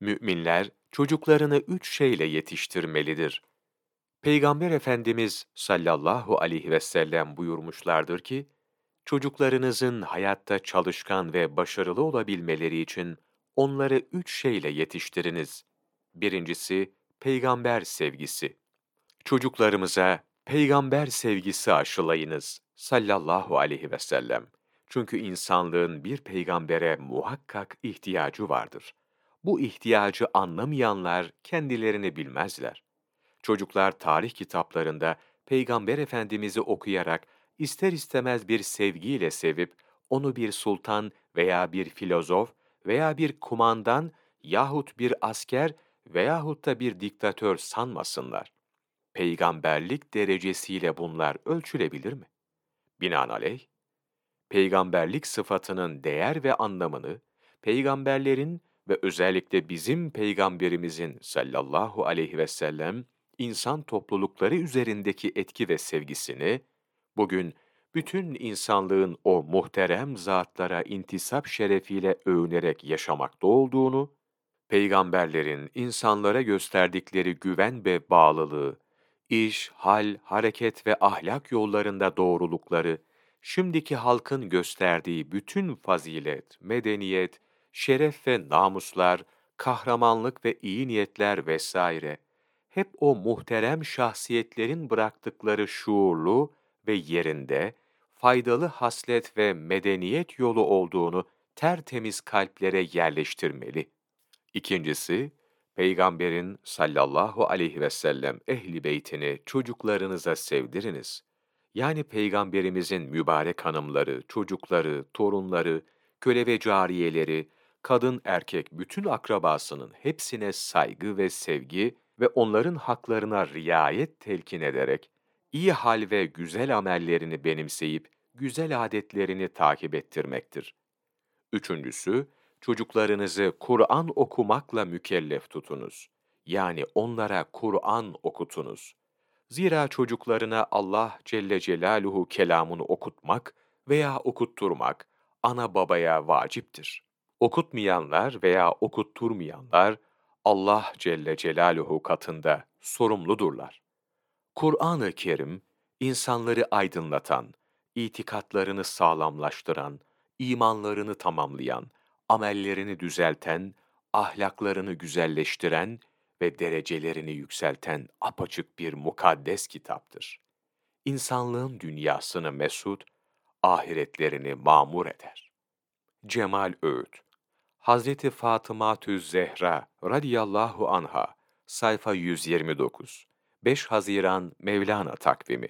Müminler çocuklarını üç şeyle yetiştirmelidir. Peygamber Efendimiz sallallahu aleyhi ve sellem buyurmuşlardır ki, çocuklarınızın hayatta çalışkan ve başarılı olabilmeleri için onları üç şeyle yetiştiriniz. Birincisi, peygamber sevgisi. Çocuklarımıza peygamber sevgisi aşılayınız sallallahu aleyhi ve sellem. Çünkü insanlığın bir peygambere muhakkak ihtiyacı vardır. Bu ihtiyacı anlamayanlar kendilerini bilmezler. Çocuklar tarih kitaplarında Peygamber Efendimiz'i okuyarak ister istemez bir sevgiyle sevip onu bir sultan veya bir filozof veya bir kumandan yahut bir asker veyahut da bir diktatör sanmasınlar. Peygamberlik derecesiyle bunlar ölçülebilir mi? Binaenaleyh, peygamberlik sıfatının değer ve anlamını, peygamberlerin ve özellikle bizim peygamberimizin sallallahu aleyhi ve sellem insan toplulukları üzerindeki etki ve sevgisini, bugün bütün insanlığın o muhterem zatlara intisap şerefiyle övünerek yaşamakta olduğunu, peygamberlerin insanlara gösterdikleri güven ve bağlılığı, iş, hal, hareket ve ahlak yollarında doğrulukları, şimdiki halkın gösterdiği bütün fazilet, medeniyet, şeref ve namuslar, kahramanlık ve iyi niyetler vesaire, hep o muhterem şahsiyetlerin bıraktıkları şuurlu ve yerinde, faydalı haslet ve medeniyet yolu olduğunu tertemiz kalplere yerleştirmeli. İkincisi, Peygamberin sallallahu aleyhi ve sellem ehli beytini çocuklarınıza sevdiriniz. Yani Peygamberimizin mübarek hanımları, çocukları, torunları, köle ve cariyeleri, kadın erkek bütün akrabasının hepsine saygı ve sevgi ve onların haklarına riayet telkin ederek, iyi hal ve güzel amellerini benimseyip, güzel adetlerini takip ettirmektir. Üçüncüsü, çocuklarınızı Kur'an okumakla mükellef tutunuz. Yani onlara Kur'an okutunuz. Zira çocuklarına Allah Celle Celaluhu kelamını okutmak veya okutturmak ana babaya vaciptir. Okutmayanlar veya okutturmayanlar Allah Celle Celaluhu katında sorumludurlar. Kur'an-ı Kerim, insanları aydınlatan, itikatlarını sağlamlaştıran, imanlarını tamamlayan, amellerini düzelten, ahlaklarını güzelleştiren ve derecelerini yükselten apaçık bir mukaddes kitaptır. İnsanlığın dünyasını mesut, ahiretlerini mamur eder. Cemal Öğüt Hazreti Fatıma Tüz Zehra radıyallahu anha sayfa 129 5 Haziran Mevlana takvimi